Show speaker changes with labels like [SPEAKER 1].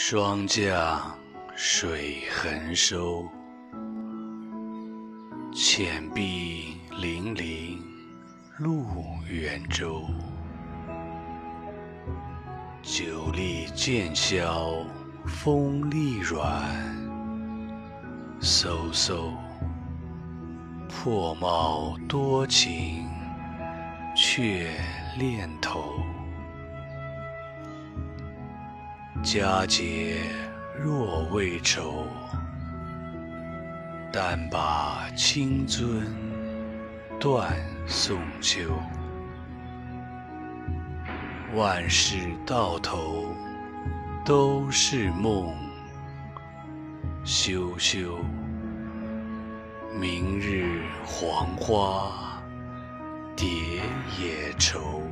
[SPEAKER 1] 霜降水横收，浅碧粼粼路远舟。酒力渐消风力软，飕飕破帽多情却恋头。佳节若未酬，但把清樽断送秋。万事到头都是梦，休休，明日黄花蝶也愁。